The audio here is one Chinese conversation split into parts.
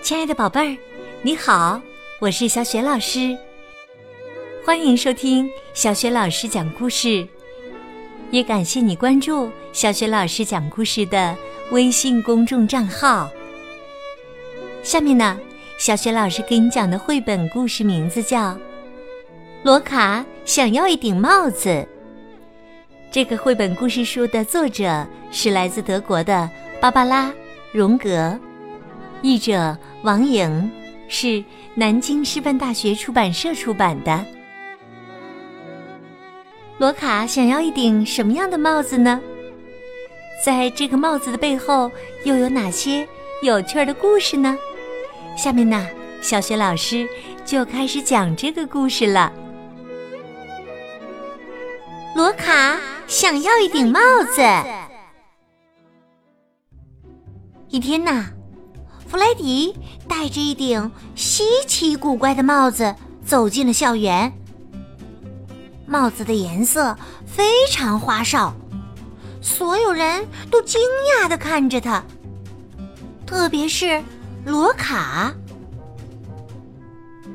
亲爱的宝贝儿，你好，我是小雪老师，欢迎收听小雪老师讲故事，也感谢你关注小雪老师讲故事的微信公众账号。下面呢，小雪老师给你讲的绘本故事名字叫《罗卡想要一顶帽子》。这个绘本故事书的作者是来自德国的芭芭拉·荣格。译者王颖是南京师范大学出版社出版的。罗卡想要一顶什么样的帽子呢？在这个帽子的背后又有哪些有趣的故事呢？下面呢，小学老师就开始讲这个故事了。罗卡想要一顶帽子。一天呐。弗莱迪戴着一顶稀奇古怪的帽子走进了校园。帽子的颜色非常花哨，所有人都惊讶的看着他，特别是罗卡。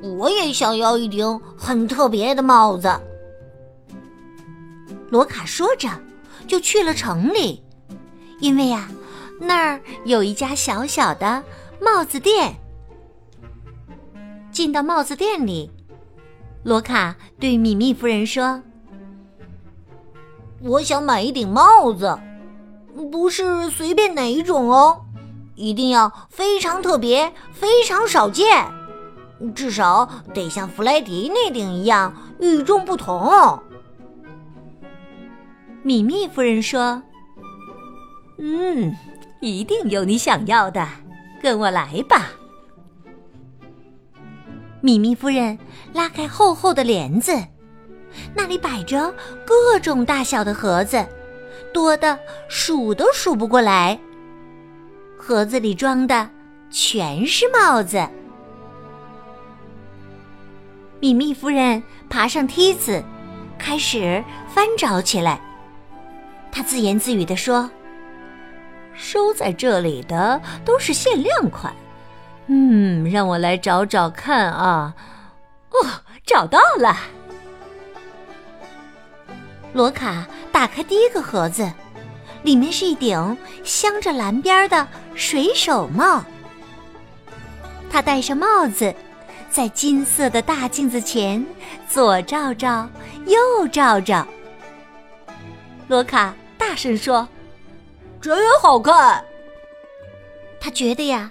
我也想要一顶很特别的帽子。罗卡说着，就去了城里，因为呀，那儿有一家小小的。帽子店。进到帽子店里，罗卡对米密夫人说：“我想买一顶帽子，不是随便哪一种哦，一定要非常特别、非常少见，至少得像弗莱迪那顶一样与众不同。”米密夫人说：“嗯，一定有你想要的。”跟我来吧，米米夫人拉开厚厚的帘子，那里摆着各种大小的盒子，多的数都数不过来。盒子里装的全是帽子。米米夫人爬上梯子，开始翻找起来。她自言自语地说。收在这里的都是限量款，嗯，让我来找找看啊！哦，找到了！罗卡打开第一个盒子，里面是一顶镶着蓝边的水手帽。他戴上帽子，在金色的大镜子前左照照，右照照。罗卡大声说。真好看，他觉得呀，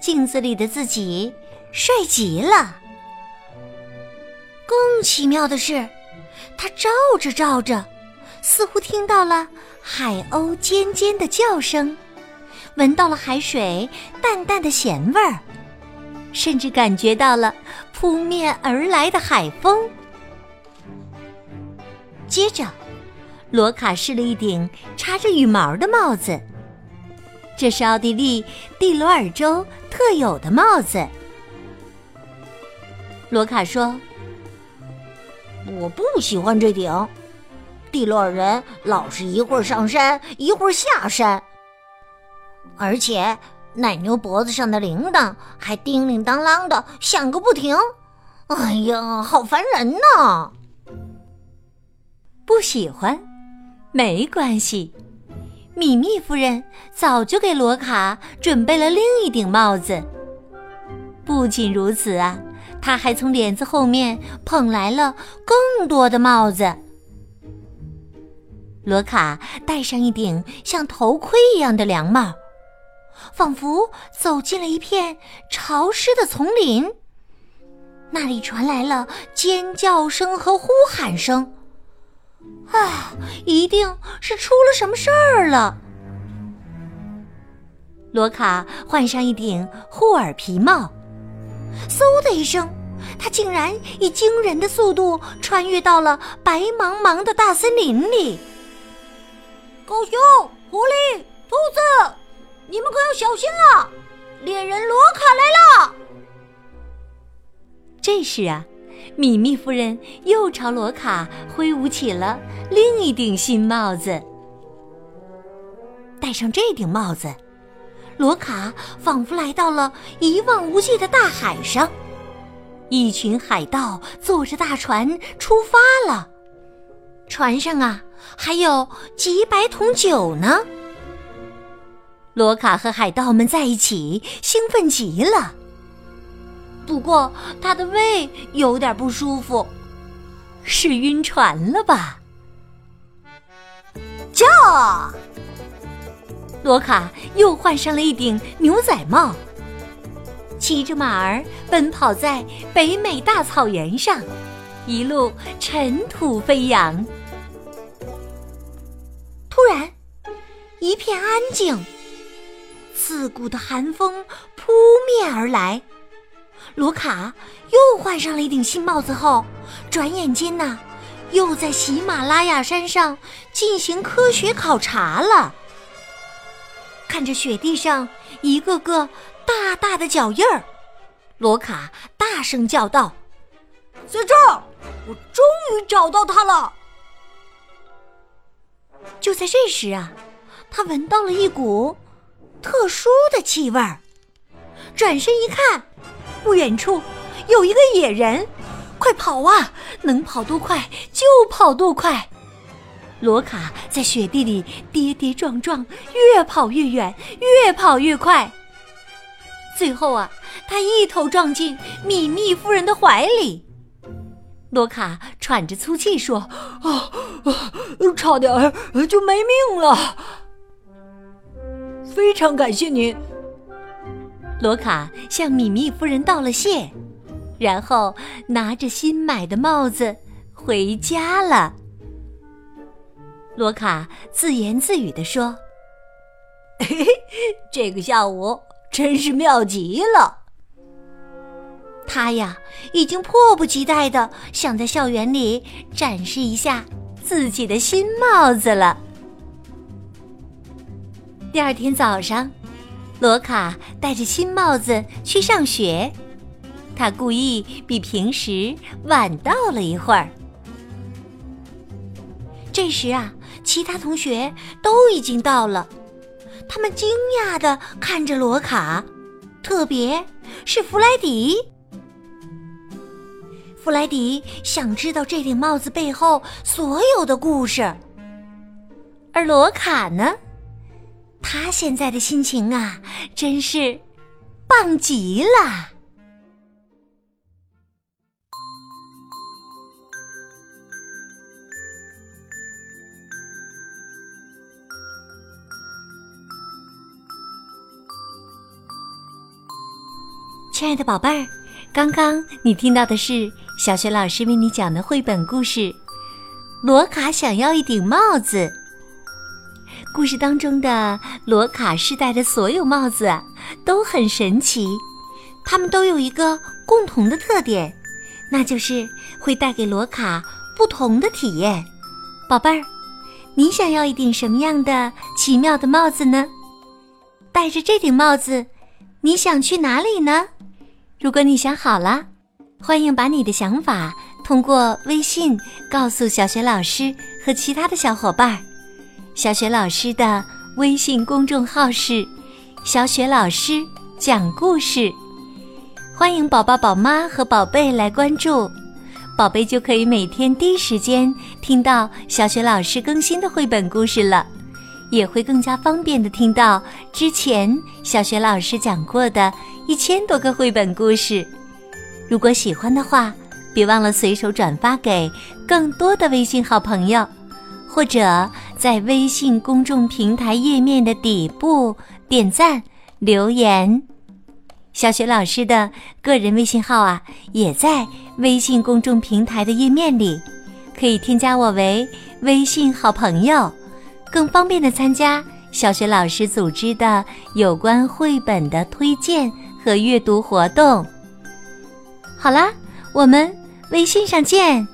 镜子里的自己帅极了。更奇妙的是，他照着照着，似乎听到了海鸥尖尖的叫声，闻到了海水淡淡的咸味儿，甚至感觉到了扑面而来的海风。接着。罗卡试了一顶插着羽毛的帽子，这是奥地利蒂罗尔州特有的帽子。罗卡说：“我不喜欢这顶，蒂罗尔人老是一会儿上山一会儿下山，而且奶牛脖子上的铃铛还叮铃当啷的响个不停。哎呀，好烦人呐！不喜欢。”没关系，米密夫人早就给罗卡准备了另一顶帽子。不仅如此啊，她还从帘子后面捧来了更多的帽子。罗卡戴上一顶像头盔一样的凉帽，仿佛走进了一片潮湿的丛林。那里传来了尖叫声和呼喊声。啊！一定是出了什么事儿了。罗卡换上一顶护耳皮帽，嗖的一声，他竟然以惊人的速度穿越到了白茫茫的大森林里。狗熊、狐狸、兔子，你们可要小心了！猎人罗卡来了。这时啊。米密夫人又朝罗卡挥舞起了另一顶新帽子。戴上这顶帽子，罗卡仿佛来到了一望无际的大海上，一群海盗坐着大船出发了。船上啊，还有几百桶酒呢。罗卡和海盗们在一起，兴奋极了。不过他的胃有点不舒服，是晕船了吧？驾！罗卡又换上了一顶牛仔帽，骑着马儿奔跑在北美大草原上，一路尘土飞扬。突然，一片安静，刺骨的寒风扑面而来。罗卡又换上了一顶新帽子后，转眼间呐，又在喜马拉雅山上进行科学考察了。看着雪地上一个个大大的脚印儿，罗卡大声叫道：“在这儿，我终于找到它了！”就在这时啊，他闻到了一股特殊的气味儿，转身一看，不远处有一个野人，快跑啊！能跑多快就跑多快。罗卡在雪地里跌跌撞撞，越跑越远，越跑越快。最后啊，他一头撞进米密夫人的怀里。罗卡喘着粗气说：“啊，差点就没命了。”非常感谢您。罗卡向米密夫人道了谢，然后拿着新买的帽子回家了。罗卡自言自语地说：“嘿嘿，这个下午真是妙极了。”他呀，已经迫不及待的想在校园里展示一下自己的新帽子了。第二天早上，罗卡戴着新帽子去上学，他故意比平时晚到了一会儿。这时啊。其他同学都已经到了，他们惊讶的看着罗卡，特别是弗莱迪。弗莱迪想知道这顶帽子背后所有的故事，而罗卡呢，他现在的心情啊，真是棒极了。亲爱的宝贝儿，刚刚你听到的是小学老师为你讲的绘本故事《罗卡想要一顶帽子》。故事当中的罗卡是戴的所有帽子都很神奇，它们都有一个共同的特点，那就是会带给罗卡不同的体验。宝贝儿，你想要一顶什么样的奇妙的帽子呢？戴着这顶帽子，你想去哪里呢？如果你想好了，欢迎把你的想法通过微信告诉小雪老师和其他的小伙伴。小雪老师的微信公众号是“小雪老师讲故事”，欢迎宝宝、宝妈和宝贝来关注，宝贝就可以每天第一时间听到小雪老师更新的绘本故事了，也会更加方便的听到之前小雪老师讲过的。一千多个绘本故事，如果喜欢的话，别忘了随手转发给更多的微信好朋友，或者在微信公众平台页面的底部点赞留言。小雪老师的个人微信号啊，也在微信公众平台的页面里，可以添加我为微信好朋友，更方便的参加小雪老师组织的有关绘本的推荐。和阅读活动。好啦，我们微信上见。